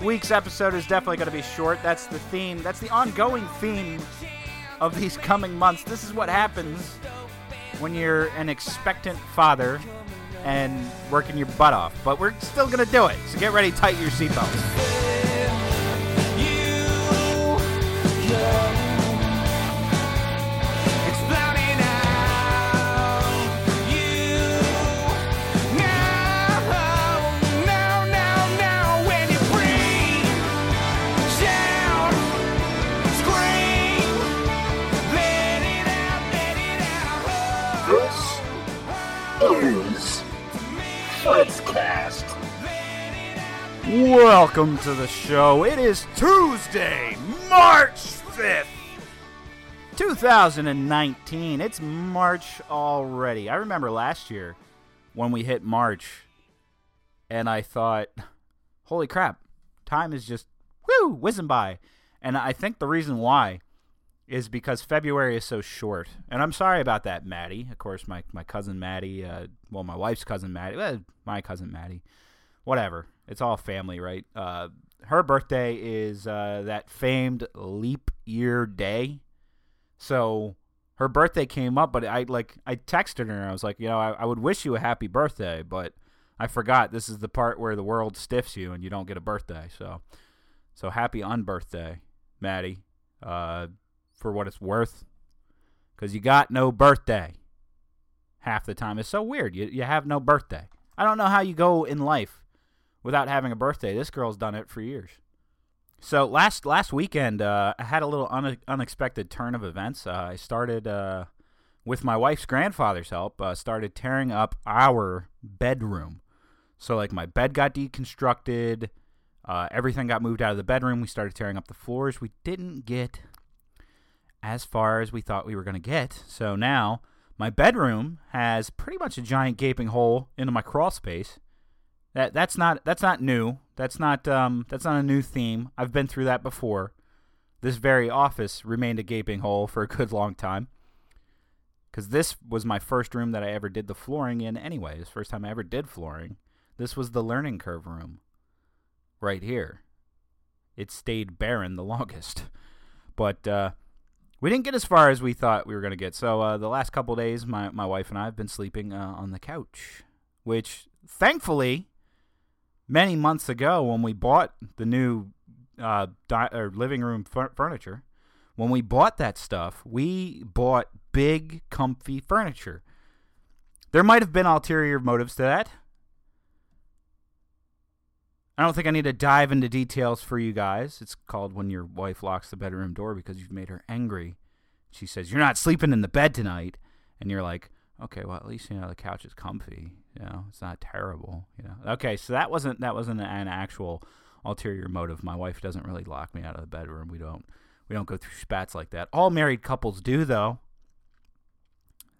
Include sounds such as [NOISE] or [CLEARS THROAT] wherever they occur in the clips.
week's episode is definitely going to be short. That's the theme. That's the ongoing theme of these coming months. This is what happens when you're an expectant father and working your butt off. But we're still going to do it. So get ready, tighten your seatbelts. Welcome to the show. It is Tuesday, March 5th, 2019. It's March already. I remember last year when we hit March and I thought, holy crap, time is just whoo whizzing by. And I think the reason why is because February is so short. And I'm sorry about that, Maddie. Of course, my, my cousin Maddie, uh, well, my wife's cousin Maddie, well, my cousin Maddie, whatever. It's all family, right? Uh, her birthday is uh, that famed leap year day. So her birthday came up, but I like I texted her and I was like, you know, I, I would wish you a happy birthday, but I forgot this is the part where the world stiffs you and you don't get a birthday. So, so happy unbirthday, Maddie. Uh, for what it's worth, because you got no birthday. Half the time it's so weird. You you have no birthday. I don't know how you go in life without having a birthday. This girl's done it for years. So last last weekend, uh, I had a little un- unexpected turn of events. Uh, I started uh, with my wife's grandfather's help. Uh, started tearing up our bedroom. So like my bed got deconstructed. Uh, everything got moved out of the bedroom. We started tearing up the floors. We didn't get as far as we thought we were going to get. So now my bedroom has pretty much a giant gaping hole into my crawl space. That that's not that's not new. That's not um that's not a new theme. I've been through that before. This very office remained a gaping hole for a good long time. Cuz this was my first room that I ever did the flooring in anyway. It's first time I ever did flooring. This was the learning curve room. Right here. It stayed barren the [LAUGHS] longest. But uh we didn't get as far as we thought we were going to get. So uh, the last couple days, my, my wife and I have been sleeping uh, on the couch, which thankfully, many months ago when we bought the new uh, di- or living room fur- furniture, when we bought that stuff, we bought big, comfy furniture. There might have been ulterior motives to that. I don't think I need to dive into details for you guys. It's called when your wife locks the bedroom door because you've made her angry. She says, You're not sleeping in the bed tonight. And you're like, Okay, well at least you know the couch is comfy. You know, it's not terrible. You know. Okay, so that wasn't that wasn't an actual ulterior motive. My wife doesn't really lock me out of the bedroom. We don't we don't go through spats like that. All married couples do though.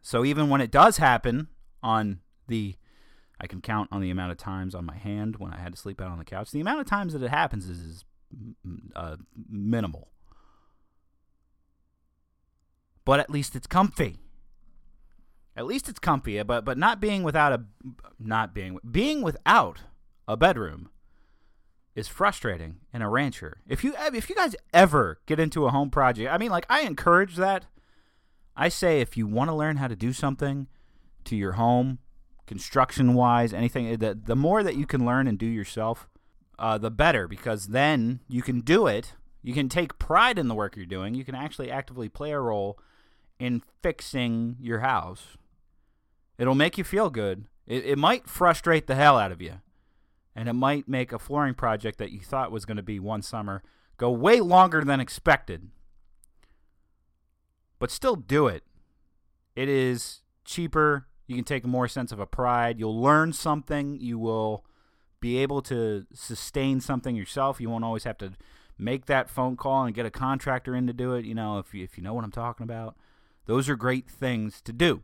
So even when it does happen on the I can count on the amount of times on my hand when I had to sleep out on the couch. The amount of times that it happens is, is uh, minimal. But at least it's comfy. At least it's comfy. But but not being without a not being being without a bedroom is frustrating in a rancher. If you if you guys ever get into a home project, I mean, like I encourage that. I say if you want to learn how to do something to your home construction wise, anything. The, the more that you can learn and do yourself, uh, the better, because then you can do it. You can take pride in the work you're doing. You can actually actively play a role in fixing your house. It'll make you feel good. It, it might frustrate the hell out of you. And it might make a flooring project that you thought was going to be one summer go way longer than expected. But still do it. It is cheaper you can take more sense of a pride. You'll learn something. You will be able to sustain something yourself. You won't always have to make that phone call and get a contractor in to do it. You know, if you, if you know what I'm talking about, those are great things to do.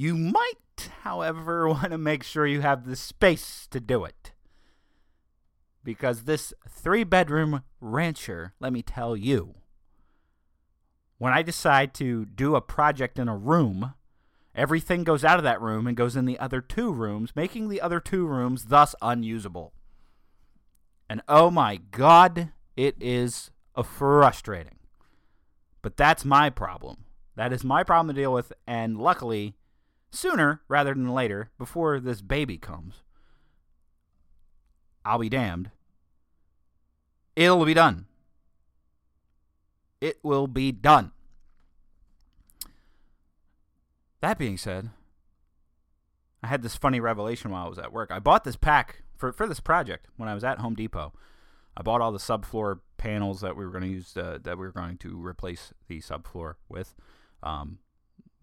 You might, however, [LAUGHS] want to make sure you have the space to do it. Because this three bedroom rancher, let me tell you, when I decide to do a project in a room, everything goes out of that room and goes in the other two rooms, making the other two rooms thus unusable. And oh my God, it is frustrating. But that's my problem. That is my problem to deal with. And luckily, sooner rather than later, before this baby comes, I'll be damned. It'll be done. It will be done. That being said, I had this funny revelation while I was at work. I bought this pack for, for this project when I was at Home Depot. I bought all the subfloor panels that we were going to use uh, that we were going to replace the subfloor with, um,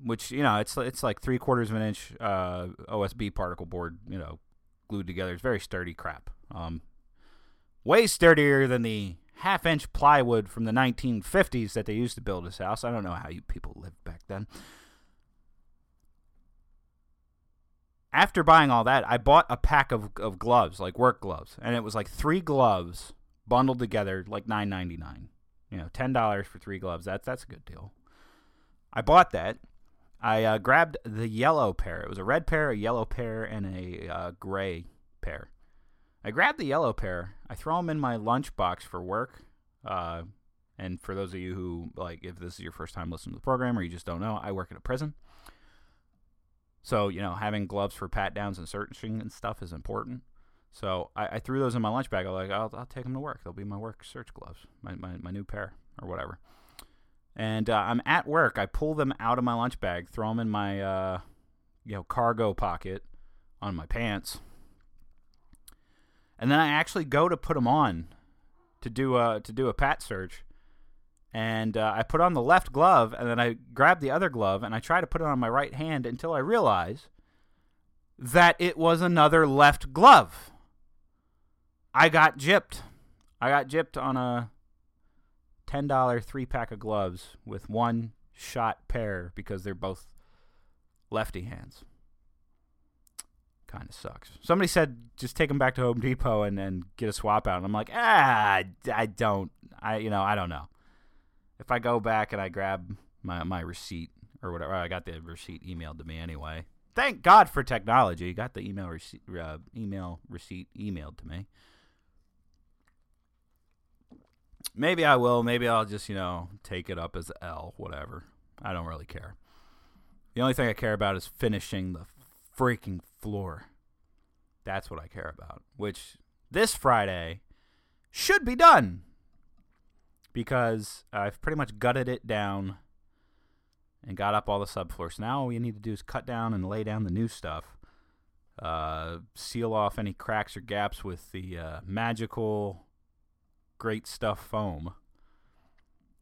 which you know it's it's like three quarters of an inch uh, OSB particle board, you know, glued together. It's very sturdy crap. Um, way sturdier than the half inch plywood from the 1950s that they used to build this house. I don't know how you people lived back then. After buying all that, I bought a pack of, of gloves, like work gloves, and it was like three gloves bundled together, like nine ninety nine. You know, ten dollars for three gloves. That's that's a good deal. I bought that. I uh, grabbed the yellow pair. It was a red pair, a yellow pair, and a uh, gray pair. I grabbed the yellow pair. I throw them in my lunchbox for work. Uh, and for those of you who like, if this is your first time listening to the program or you just don't know, I work in a prison. So you know, having gloves for pat downs and searching and stuff is important. So I, I threw those in my lunch bag. I was like, I'll, I'll take them to work. They'll be my work search gloves, my, my, my new pair or whatever. And uh, I'm at work. I pull them out of my lunch bag, throw them in my uh, you know cargo pocket on my pants, and then I actually go to put them on to do a to do a pat search. And uh, I put on the left glove, and then I grab the other glove, and I try to put it on my right hand until I realize that it was another left glove. I got gypped. I got gypped on a $10 three pack of gloves with one shot pair because they're both lefty hands. Kind of sucks. Somebody said just take them back to Home Depot and, and get a swap out. And I'm like, ah, I don't. I you know I don't know. If I go back and I grab my my receipt or whatever, I got the receipt emailed to me anyway. Thank God for technology. Got the email receipt uh, email receipt emailed to me. Maybe I will. Maybe I'll just, you know, take it up as L, whatever. I don't really care. The only thing I care about is finishing the freaking floor. That's what I care about. Which this Friday should be done. Because I've pretty much gutted it down and got up all the subfloors. Now all you need to do is cut down and lay down the new stuff. Uh, seal off any cracks or gaps with the uh, magical great stuff foam.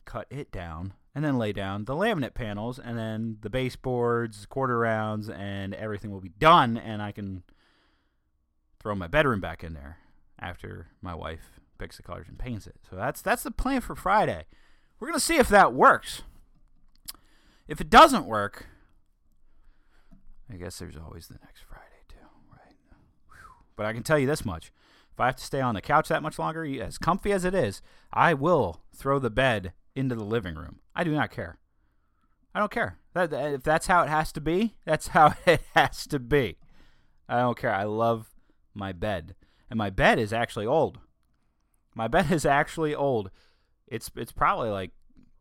Cut it down and then lay down the laminate panels and then the baseboards, quarter rounds, and everything will be done. And I can throw my bedroom back in there after my wife picks the colors and paints it. So that's that's the plan for Friday. We're gonna see if that works. If it doesn't work, I guess there's always the next Friday too, right? Whew. But I can tell you this much: if I have to stay on the couch that much longer, as comfy as it is, I will throw the bed into the living room. I do not care. I don't care. That, if that's how it has to be, that's how [LAUGHS] it has to be. I don't care. I love my bed, and my bed is actually old. My bed [LAUGHS] is actually old. It's it's probably like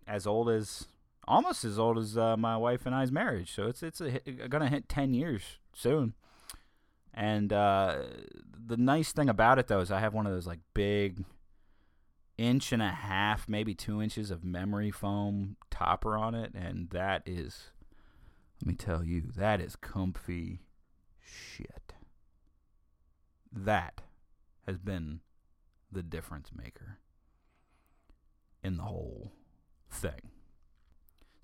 as old as almost as old as uh, my wife and I's marriage. So it's it's gonna hit ten years soon. And uh, the nice thing about it though is I have one of those like big inch and a half, maybe two inches of memory foam topper on it, and that is, let me tell you, that is comfy shit. That has been the difference maker in the whole thing.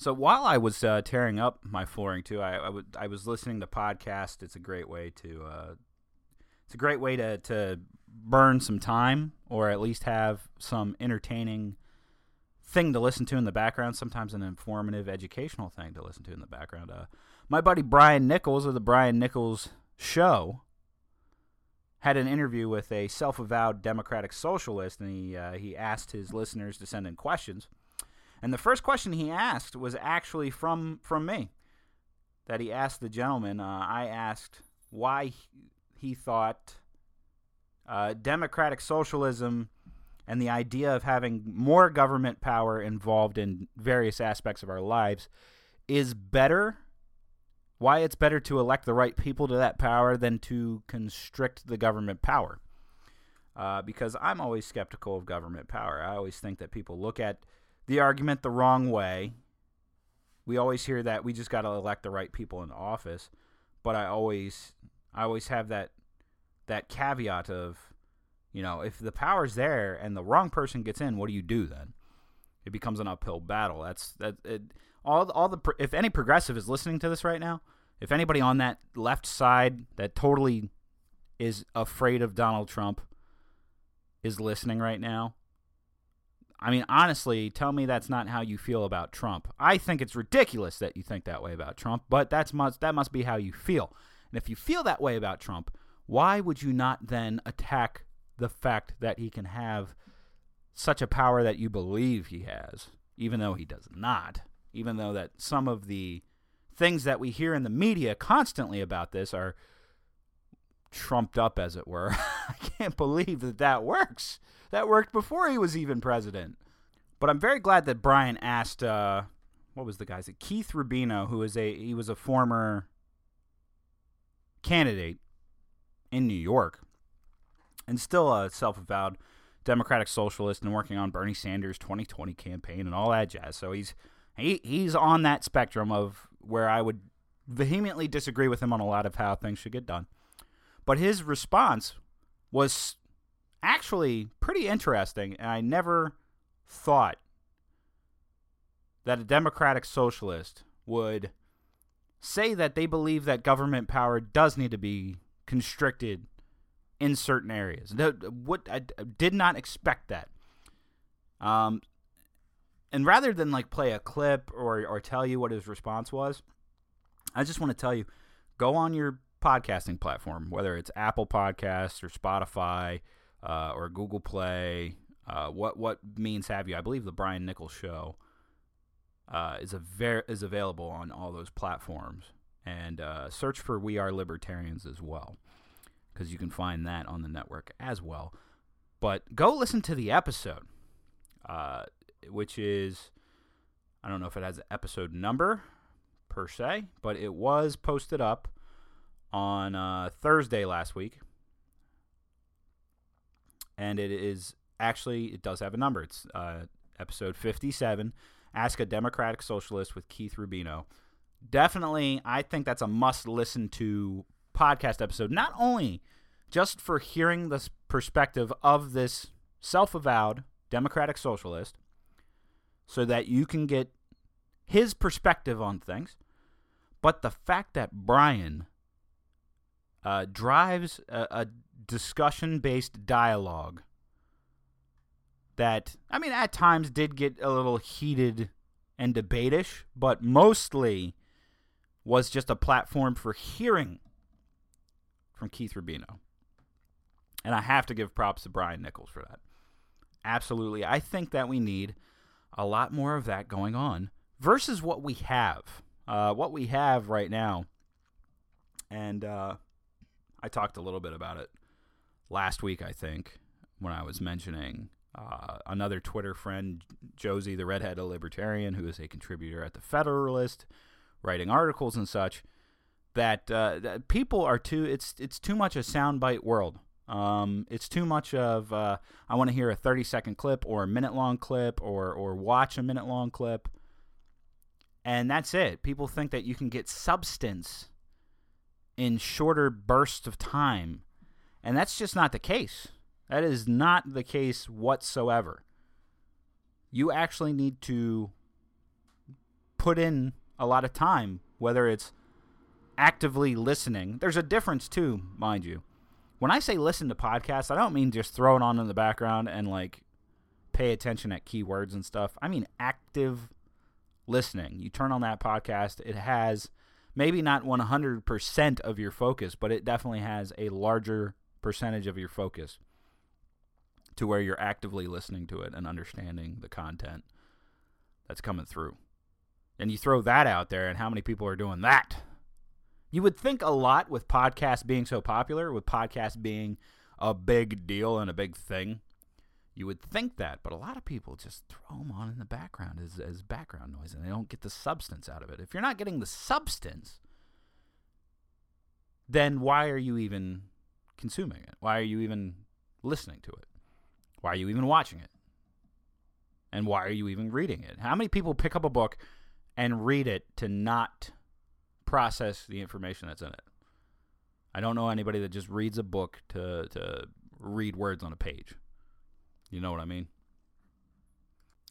So while I was uh, tearing up my flooring too, I, I, would, I was listening to podcast. It's a great way to uh, it's a great way to, to burn some time or at least have some entertaining thing to listen to in the background. Sometimes an informative, educational thing to listen to in the background. Uh, my buddy Brian Nichols of the Brian Nichols Show had an interview with a self-avowed Democratic socialist, and he uh, he asked his listeners to send in questions. And the first question he asked was actually from from me. That he asked the gentleman. Uh, I asked why he, he thought uh, democratic socialism and the idea of having more government power involved in various aspects of our lives is better. Why it's better to elect the right people to that power than to constrict the government power. Uh, because I'm always skeptical of government power. I always think that people look at the argument the wrong way. We always hear that we just got to elect the right people into office, but I always, I always have that, that caveat of, you know, if the power's there and the wrong person gets in, what do you do then? It becomes an uphill battle. That's that. It, all all the if any progressive is listening to this right now, if anybody on that left side that totally is afraid of Donald Trump is listening right now, I mean, honestly, tell me that's not how you feel about Trump. I think it's ridiculous that you think that way about Trump, but that's must that must be how you feel. And if you feel that way about Trump, why would you not then attack the fact that he can have such a power that you believe he has, even though he does not? Even though that some of the things that we hear in the media constantly about this are trumped up, as it were. [LAUGHS] I can't believe that that works. That worked before he was even president. But I'm very glad that Brian asked. Uh, what was the guy's? name? Keith Rubino, who is a he was a former candidate in New York, and still a self-avowed Democratic socialist and working on Bernie Sanders' 2020 campaign and all that jazz. So he's he he's on that spectrum of where I would vehemently disagree with him on a lot of how things should get done. But his response was actually pretty interesting, and I never thought that a democratic socialist would say that they believe that government power does need to be constricted in certain areas. What I did not expect that. Um, and rather than like play a clip or or tell you what his response was, I just want to tell you, go on your podcasting platform, whether it's Apple Podcasts or Spotify uh, or Google Play, uh, what what means have you? I believe the Brian Nichols Show uh, is a ver- is available on all those platforms, and uh, search for We Are Libertarians as well, because you can find that on the network as well. But go listen to the episode, uh, which is I don't know if it has an episode number per se, but it was posted up on uh, Thursday last week, and it is actually it does have a number. It's uh, episode fifty-seven. Ask a Democratic Socialist with Keith Rubino. Definitely, I think that's a must-listen to podcast episode. Not only just for hearing the perspective of this self-avowed Democratic Socialist, so that you can get his perspective on things, but the fact that Brian uh, drives a, a discussion based dialogue that, I mean, at times did get a little heated and debatish, but mostly was just a platform for hearing from Keith Rubino. And I have to give props to Brian Nichols for that. Absolutely. I think that we need a lot more of that going on versus what we have. Uh, what we have right now, and uh, I talked a little bit about it last week, I think, when I was mentioning uh, another Twitter friend, Josie, the redhead libertarian, who is a contributor at the Federalist, writing articles and such. That, uh, that people are too. It's it's too much a soundbite world. Um, it's too much of uh, I want to hear a 30 second clip or a minute long clip or or watch a minute long clip. And that's it. People think that you can get substance in shorter bursts of time. And that's just not the case. That is not the case whatsoever. You actually need to put in a lot of time, whether it's actively listening. There's a difference, too, mind you. When I say listen to podcasts, I don't mean just throw it on in the background and like pay attention at keywords and stuff. I mean active listening. You turn on that podcast, it has maybe not 100% of your focus, but it definitely has a larger percentage of your focus to where you're actively listening to it and understanding the content that's coming through. And you throw that out there, and how many people are doing that? You would think a lot with podcasts being so popular, with podcasts being a big deal and a big thing. You would think that, but a lot of people just throw them on in the background as, as background noise and they don't get the substance out of it. If you're not getting the substance, then why are you even consuming it? Why are you even listening to it? Why are you even watching it? And why are you even reading it? How many people pick up a book and read it to not process the information that's in it? I don't know anybody that just reads a book to to read words on a page. You know what I mean?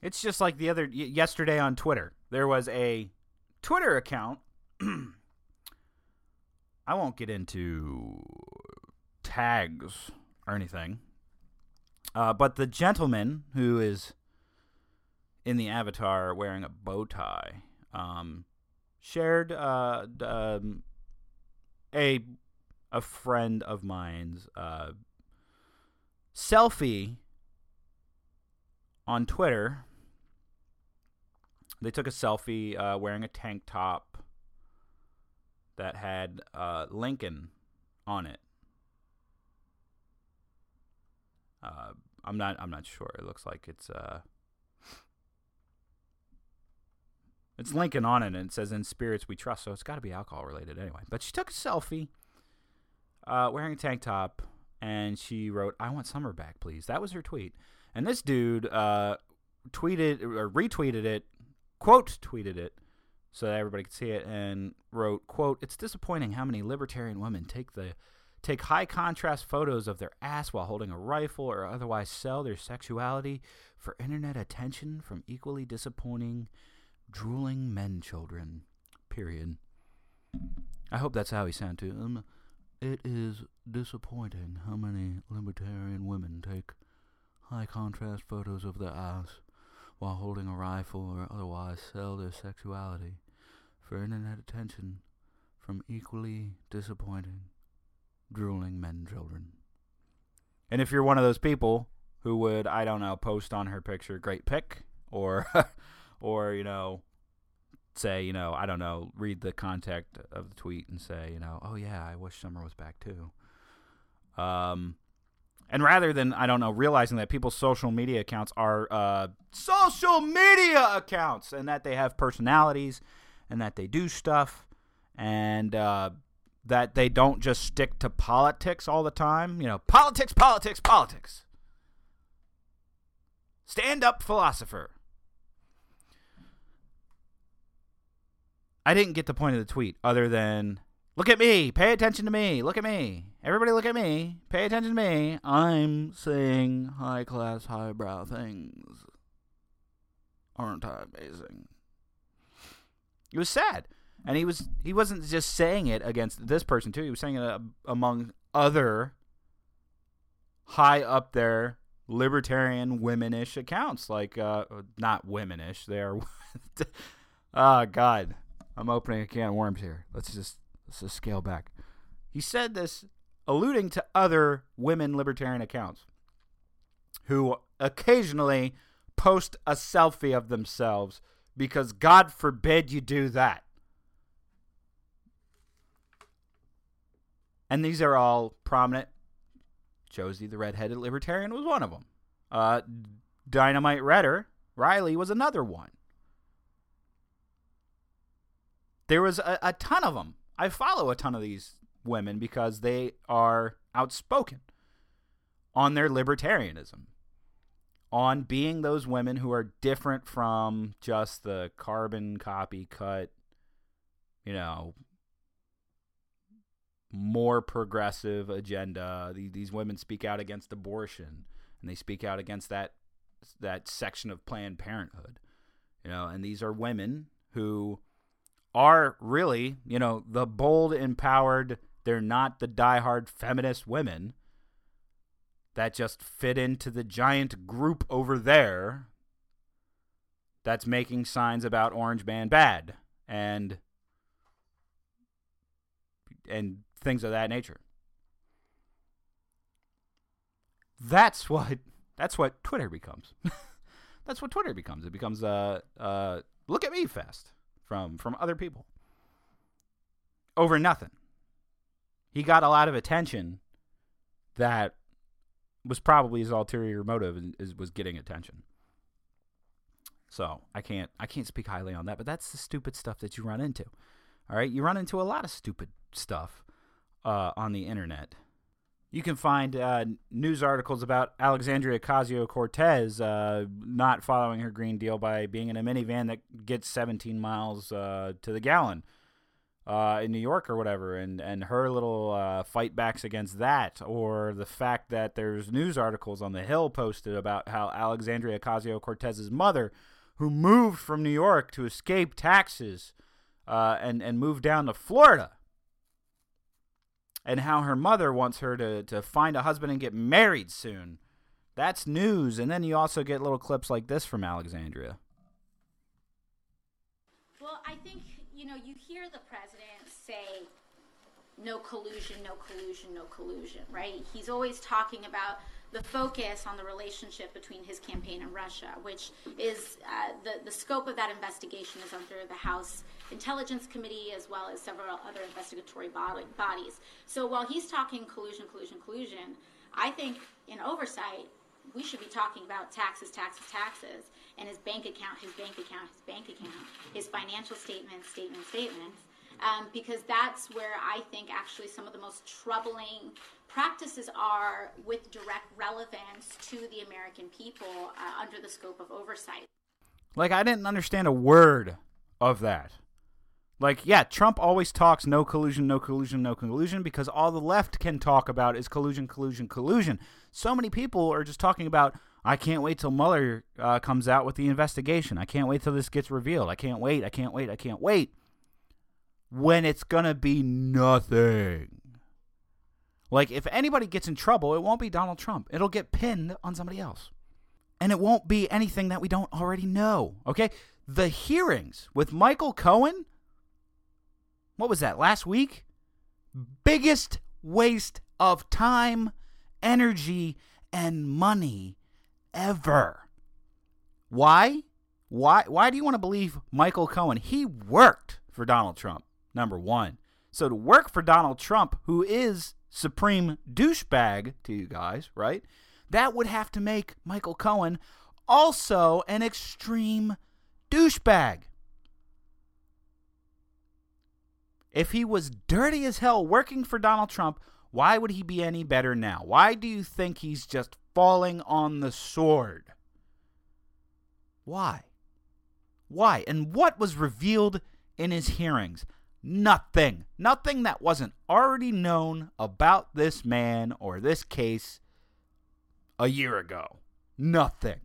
It's just like the other yesterday on Twitter. There was a Twitter account. [CLEARS THROAT] I won't get into tags or anything. Uh, but the gentleman who is in the avatar wearing a bow tie um, shared uh, um, a a friend of mine's uh, selfie on Twitter. They took a selfie uh, wearing a tank top that had uh, Lincoln on it. Uh, I'm not. I'm not sure. It looks like it's uh, it's Lincoln on it, and it says "In spirits we trust." So it's got to be alcohol related anyway. But she took a selfie, uh, wearing a tank top, and she wrote, "I want summer back, please." That was her tweet. And this dude uh, tweeted or retweeted it, quote tweeted it, so that everybody could see it, and wrote, "quote It's disappointing how many libertarian women take the take high contrast photos of their ass while holding a rifle or otherwise sell their sexuality for internet attention from equally disappointing drooling men children period. I hope that's how he sounded too um, it is disappointing how many libertarian women take high contrast photos of their ass while holding a rifle or otherwise sell their sexuality for internet attention from equally disappointing drooling men children. And if you're one of those people who would, I don't know, post on her picture, great pic, or, [LAUGHS] or you know, say, you know, I don't know, read the contact of the tweet and say, you know, oh yeah, I wish summer was back too. Um, and rather than I don't know, realizing that people's social media accounts are uh, social media accounts, and that they have personalities, and that they do stuff, and uh, that they don't just stick to politics all the time. You know, politics, politics, politics. Stand up philosopher. I didn't get the point of the tweet other than look at me, pay attention to me, look at me. Everybody look at me, pay attention to me. I'm saying high class, highbrow things. Aren't I amazing? It was sad. And he was he wasn't just saying it against this person too. He was saying it uh, among other high up there libertarian womenish accounts like uh not womenish. They're Oh [LAUGHS] god. I'm opening a can of worms here. Let's just let's just scale back. He said this alluding to other women libertarian accounts who occasionally post a selfie of themselves because God forbid you do that. And these are all prominent. Josie, the redheaded libertarian, was one of them. Uh, Dynamite Redder, Riley, was another one. There was a, a ton of them. I follow a ton of these women because they are outspoken on their libertarianism, on being those women who are different from just the carbon copy cut, you know, more progressive agenda. These, women speak out against abortion, and they speak out against that that section of Planned Parenthood. You know, and these are women who are really, you know, the bold, empowered. They're not the diehard feminist women that just fit into the giant group over there that's making signs about Orange Man bad and and things of that nature. That's what that's what Twitter becomes. [LAUGHS] that's what Twitter becomes. It becomes a uh, uh, look at me fest from from other people over nothing. He got a lot of attention that was probably his ulterior motive is, was getting attention. So I can't I can't speak highly on that, but that's the stupid stuff that you run into. All right, you run into a lot of stupid stuff uh, on the internet. You can find uh, news articles about Alexandria Ocasio Cortez uh, not following her Green Deal by being in a minivan that gets 17 miles uh, to the gallon uh, in New York or whatever, and, and her little uh, fight backs against that, or the fact that there's news articles on The Hill posted about how Alexandria Ocasio Cortez's mother, who moved from New York to escape taxes uh, and, and moved down to Florida, and how her mother wants her to, to find a husband and get married soon. That's news. And then you also get little clips like this from Alexandria. Well, I think, you know, you hear the president say, no collusion, no collusion, no collusion, right? He's always talking about the focus on the relationship between his campaign and Russia, which is uh, the, the scope of that investigation is under the House Intelligence Committee as well as several other investigatory bodies. So while he's talking collusion, collusion, collusion, I think in oversight, we should be talking about taxes, taxes, taxes, and his bank account, his bank account, his bank account, his financial statements, statements, statements, um, because that's where I think actually some of the most troubling practices are with direct relevance to the American people uh, under the scope of oversight. Like, I didn't understand a word of that. Like, yeah, Trump always talks no collusion, no collusion, no collusion because all the left can talk about is collusion, collusion, collusion. So many people are just talking about, I can't wait till Mueller uh, comes out with the investigation. I can't wait till this gets revealed. I can't wait. I can't wait. I can't wait. When it's going to be nothing. Like, if anybody gets in trouble, it won't be Donald Trump. It'll get pinned on somebody else. And it won't be anything that we don't already know. Okay? The hearings with Michael Cohen, what was that, last week? Biggest waste of time, energy, and money ever. Why? Why why do you want to believe Michael Cohen? He worked for Donald Trump, number 1. So to work for Donald Trump, who is supreme douchebag to you guys, right? That would have to make Michael Cohen also an extreme douchebag. If he was dirty as hell working for Donald Trump, why would he be any better now? Why do you think he's just falling on the sword? Why? Why? And what was revealed in his hearings? Nothing. Nothing that wasn't already known about this man or this case a year ago. Nothing.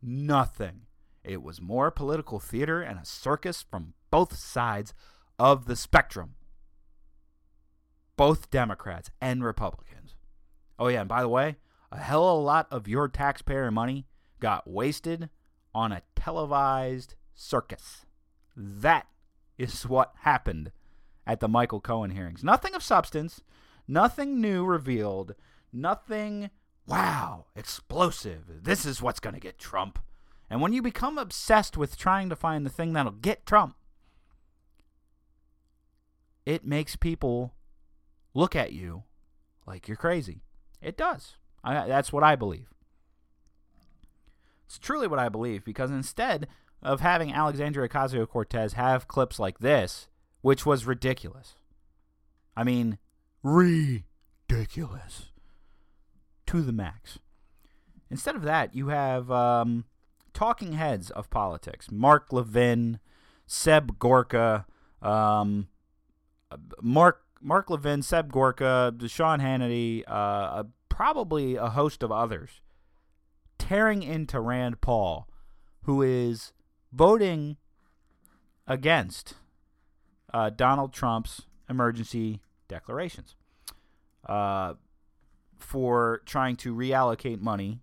Nothing. It was more political theater and a circus from both sides of the spectrum. Both Democrats and Republicans. Oh, yeah, and by the way, a hell of a lot of your taxpayer money got wasted on a televised circus. That is what happened at the Michael Cohen hearings. Nothing of substance, nothing new revealed, nothing, wow, explosive. This is what's going to get Trump. And when you become obsessed with trying to find the thing that'll get Trump, it makes people look at you like you're crazy. It does. I, that's what I believe. It's truly what I believe because instead of having Alexandria Ocasio Cortez have clips like this, which was ridiculous. I mean, ridiculous to the max. Instead of that, you have um, talking heads of politics Mark Levin, Seb Gorka, um, Mark Mark Levin, Seb Gorka, Sean Hannity, uh, probably a host of others, tearing into Rand Paul, who is voting against uh, Donald Trump's emergency declarations uh, for trying to reallocate money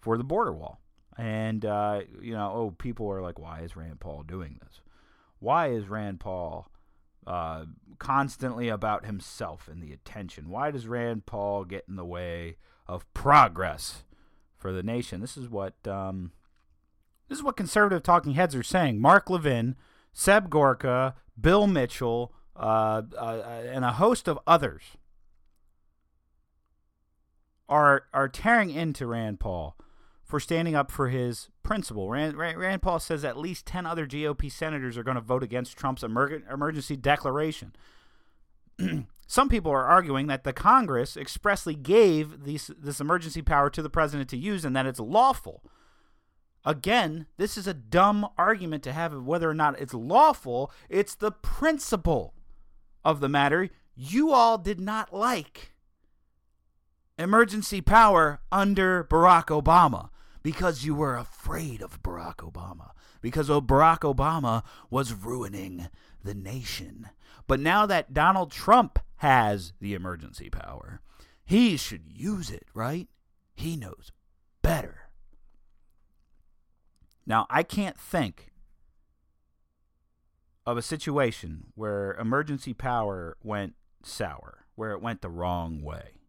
for the border wall. And, uh, you know, oh, people are like, why is Rand Paul doing this? Why is Rand Paul uh, constantly about himself and the attention? Why does Rand Paul get in the way of progress for the nation? This is what um, this is what conservative talking heads are saying. Mark Levin, Seb Gorka, Bill Mitchell, uh, uh, and a host of others are are tearing into Rand Paul for standing up for his principle. Rand, Rand, Rand Paul says at least 10 other GOP senators are going to vote against Trump's emer- emergency declaration. [CLEARS THROAT] Some people are arguing that the Congress expressly gave these, this emergency power to the president to use and that it's lawful. Again, this is a dumb argument to have of whether or not it's lawful. It's the principle of the matter you all did not like emergency power under Barack Obama because you were afraid of Barack Obama, because Barack Obama was ruining the nation. But now that Donald Trump has the emergency power, he should use it, right? He knows better. Now, I can't think of a situation where emergency power went sour, where it went the wrong way.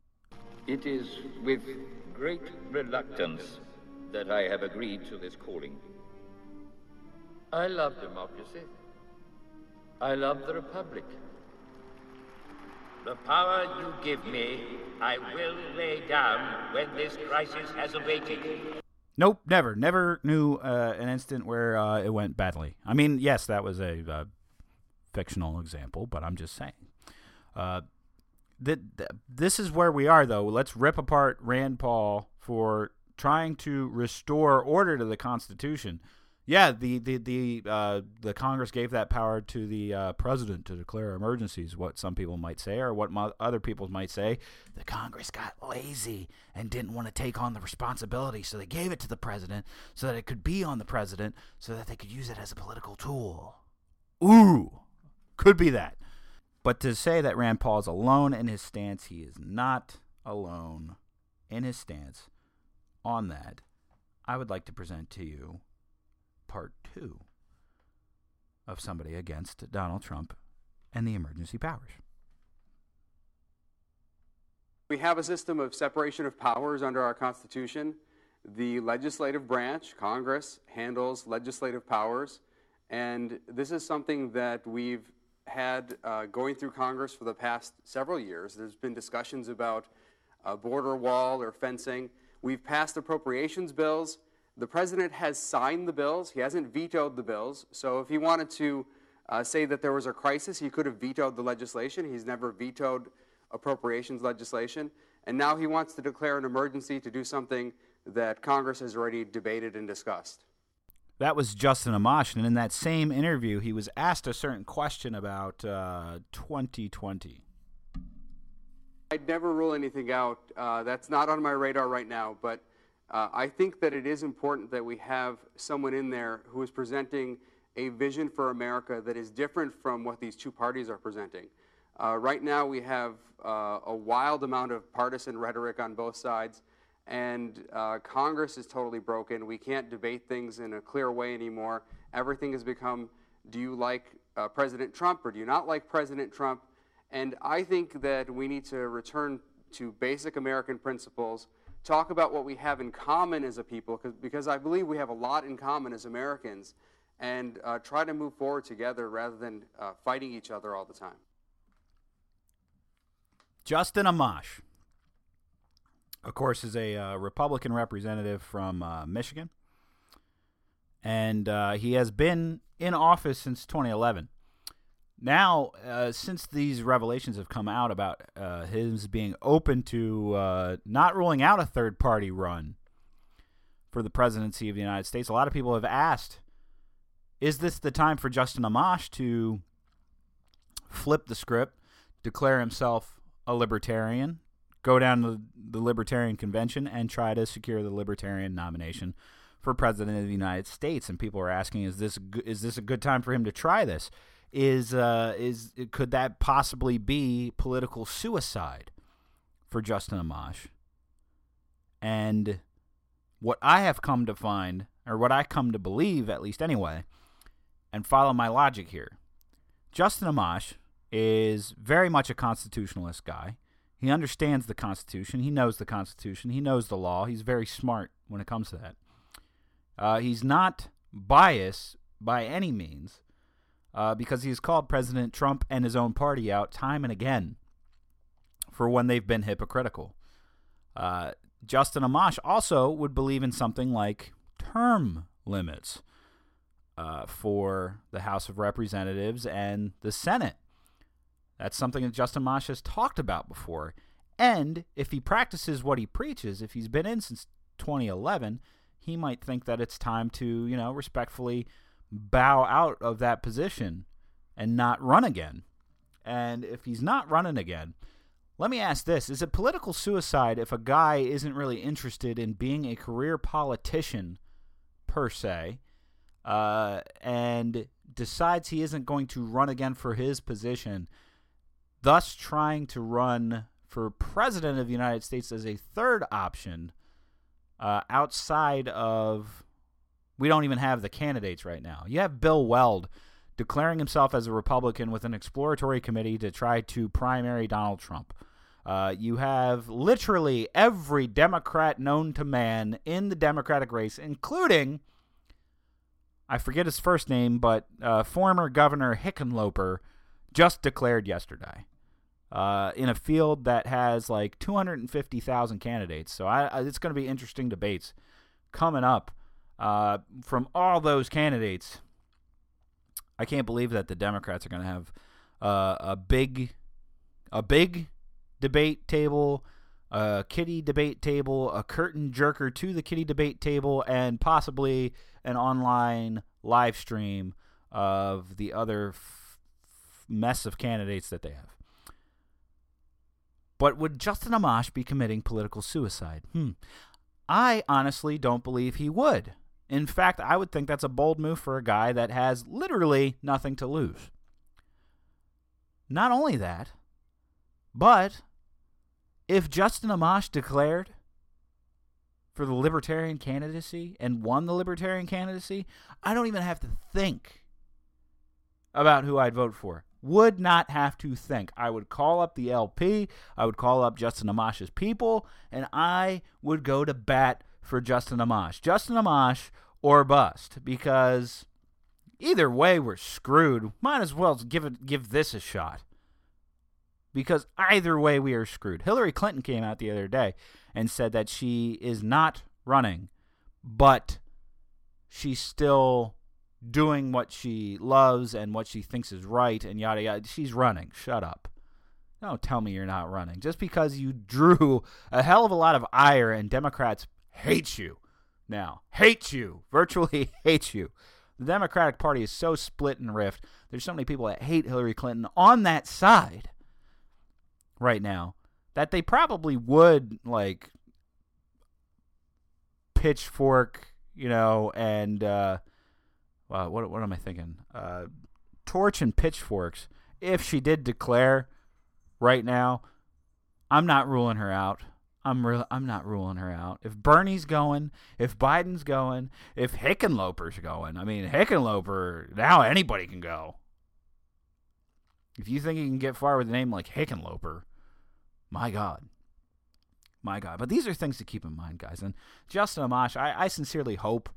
It is with great reluctance that I have agreed to this calling. I love democracy. I love the Republic. The power you give me, I will lay down when this crisis has abated. Nope, never, never knew uh, an instant where uh, it went badly. I mean, yes, that was a uh, fictional example, but I'm just saying. Uh, th- th- this is where we are, though. Let's rip apart Rand Paul for trying to restore order to the Constitution. Yeah, the the the uh, the Congress gave that power to the uh, president to declare emergencies. What some people might say, or what mo- other people might say, the Congress got lazy and didn't want to take on the responsibility, so they gave it to the president so that it could be on the president, so that they could use it as a political tool. Ooh, could be that. But to say that Rand Paul is alone in his stance, he is not alone in his stance on that. I would like to present to you part two of somebody against Donald Trump and the emergency powers. We have a system of separation of powers under our Constitution. The legislative branch, Congress, handles legislative powers, and this is something that we've had uh, going through Congress for the past several years. There's been discussions about a border wall or fencing. We've passed appropriations bills. The president has signed the bills. He hasn't vetoed the bills. So if he wanted to uh, say that there was a crisis, he could have vetoed the legislation. He's never vetoed appropriations legislation. And now he wants to declare an emergency to do something that Congress has already debated and discussed. That was Justin Amash, and in that same interview, he was asked a certain question about uh, 2020. I'd never rule anything out. Uh, that's not on my radar right now, but uh, I think that it is important that we have someone in there who is presenting a vision for America that is different from what these two parties are presenting. Uh, right now, we have uh, a wild amount of partisan rhetoric on both sides, and uh, Congress is totally broken. We can't debate things in a clear way anymore. Everything has become do you like uh, President Trump or do you not like President Trump? And I think that we need to return to basic American principles, talk about what we have in common as a people, because I believe we have a lot in common as Americans, and uh, try to move forward together rather than uh, fighting each other all the time. Justin Amash, of course, is a uh, Republican representative from uh, Michigan, and uh, he has been in office since 2011. Now, uh, since these revelations have come out about uh, his being open to uh, not ruling out a third party run for the presidency of the United States, a lot of people have asked is this the time for Justin Amash to flip the script, declare himself a libertarian, go down to the Libertarian Convention, and try to secure the Libertarian nomination for president of the United States? And people are asking, is this is this a good time for him to try this? Is uh, is could that possibly be political suicide for Justin Amash? And what I have come to find, or what I come to believe, at least anyway, and follow my logic here. Justin Amash is very much a constitutionalist guy. He understands the Constitution. He knows the Constitution. He knows the law. He's very smart when it comes to that. Uh, he's not biased by any means uh, because he's called President Trump and his own party out time and again for when they've been hypocritical. Uh, Justin Amash also would believe in something like term limits uh, for the House of Representatives and the Senate. That's something that Justin Amash has talked about before. And if he practices what he preaches, if he's been in since 2011, he might think that it's time to, you know, respectfully bow out of that position and not run again. And if he's not running again, let me ask this Is it political suicide if a guy isn't really interested in being a career politician per se uh, and decides he isn't going to run again for his position, thus trying to run for president of the United States as a third option uh, outside of. We don't even have the candidates right now. You have Bill Weld declaring himself as a Republican with an exploratory committee to try to primary Donald Trump. Uh, you have literally every Democrat known to man in the Democratic race, including, I forget his first name, but uh, former Governor Hickenlooper just declared yesterday uh, in a field that has like 250,000 candidates. So I, I, it's going to be interesting debates coming up uh, from all those candidates. I can't believe that the Democrats are going to have uh, a big, a big debate table, a kitty debate table, a curtain jerker to the kitty debate table, and possibly an online live stream of the other f- mess of candidates that they have. But would Justin Amash be committing political suicide? Hmm. I honestly don't believe he would. In fact, I would think that's a bold move for a guy that has literally nothing to lose. Not only that, but if Justin Amash declared for the Libertarian candidacy and won the Libertarian candidacy, I don't even have to think about who I'd vote for. Would not have to think. I would call up the LP, I would call up Justin Amash's people, and I would go to bat for Justin Amash. Justin Amash or bust because either way we're screwed. Might as well give it give this a shot. Because either way we are screwed. Hillary Clinton came out the other day and said that she is not running, but she's still doing what she loves and what she thinks is right and yada yada. She's running. Shut up. Don't tell me you're not running. Just because you [LAUGHS] drew a hell of a lot of ire and Democrats hate you now. Hate you. [LAUGHS] Virtually hate you. The Democratic Party is so split and rift. There's so many people that hate Hillary Clinton on that side right now that they probably would like pitchfork, you know, and uh wow, what what am I thinking? Uh torch and pitchforks if she did declare right now. I'm not ruling her out. I'm real. I'm not ruling her out. If Bernie's going, if Biden's going, if Hickenlooper's going, I mean Hickenlooper. Now anybody can go. If you think you can get far with a name like Hickenlooper, my God, my God. But these are things to keep in mind, guys. And Justin Amash, I, I sincerely hope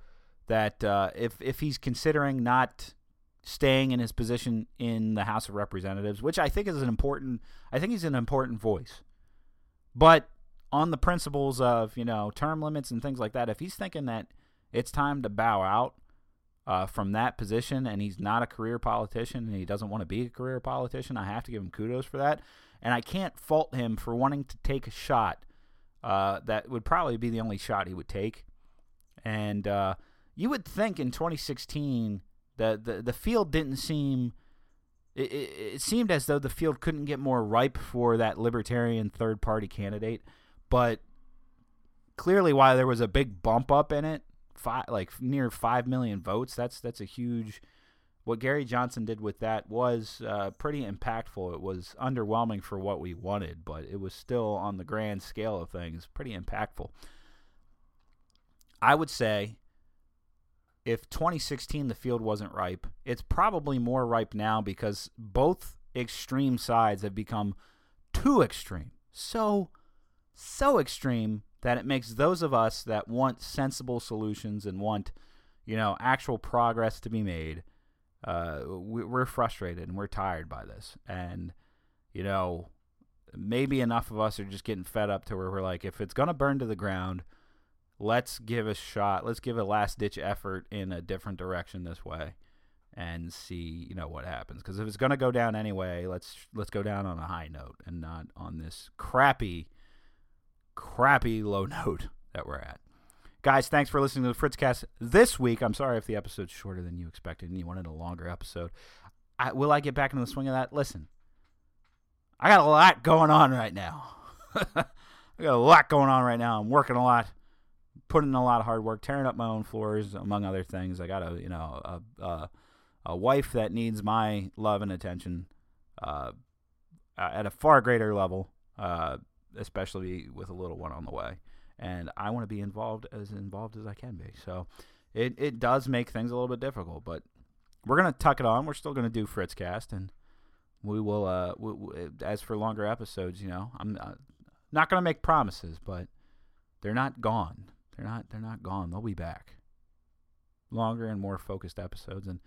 that uh, if if he's considering not staying in his position in the House of Representatives, which I think is an important, I think he's an important voice, but on the principles of you know term limits and things like that, if he's thinking that it's time to bow out uh, from that position and he's not a career politician and he doesn't want to be a career politician, I have to give him kudos for that. And I can't fault him for wanting to take a shot uh, that would probably be the only shot he would take. And uh, you would think in 2016 that the the field didn't seem. It, it, it seemed as though the field couldn't get more ripe for that libertarian third party candidate but clearly why there was a big bump up in it five, like near 5 million votes that's that's a huge what Gary Johnson did with that was uh, pretty impactful. It was underwhelming for what we wanted but it was still on the grand scale of things pretty impactful. I would say if 2016 the field wasn't ripe it's probably more ripe now because both extreme sides have become too extreme. So so extreme that it makes those of us that want sensible solutions and want, you know, actual progress to be made, uh, we, we're frustrated and we're tired by this. And, you know, maybe enough of us are just getting fed up to where we're like, if it's gonna burn to the ground, let's give a shot. Let's give a last ditch effort in a different direction this way, and see you know what happens. Because if it's gonna go down anyway, let's let's go down on a high note and not on this crappy, crappy low [LAUGHS] note that we're at. Guys, thanks for listening to the Fritzcast this week. I'm sorry if the episode's shorter than you expected and you wanted a longer episode. I, will I get back into the swing of that? Listen, I got a lot going on right now. [LAUGHS] I got a lot going on right now. I'm working a lot, putting in a lot of hard work, tearing up my own floors, among other things. I got a you know a a, a wife that needs my love and attention uh, at a far greater level, uh, especially with a little one on the way. And I want to be involved as involved as I can be. So it it does make things a little bit difficult, but we're gonna tuck it on. We're still gonna do Fritzcast, and we will. Uh, we, we, as for longer episodes, you know, I'm uh, not gonna make promises, but they're not gone. They're not. They're not gone. They'll be back. Longer and more focused episodes, and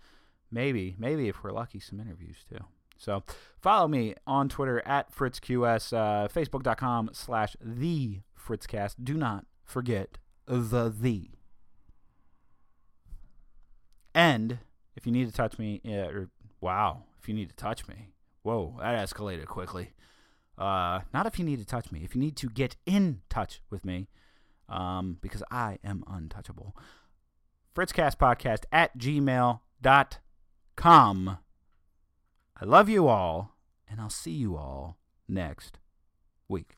maybe, maybe if we're lucky, some interviews too. So follow me on Twitter at FritzQS, uh, Facebook.com slash the Fritzcast. Do not forget the the. And if you need to touch me, yeah, or wow, if you need to touch me, whoa, that escalated quickly. Uh, not if you need to touch me, if you need to get in touch with me, um, because I am untouchable. Fritzcast podcast at gmail.com. I love you all, and I'll see you all next week.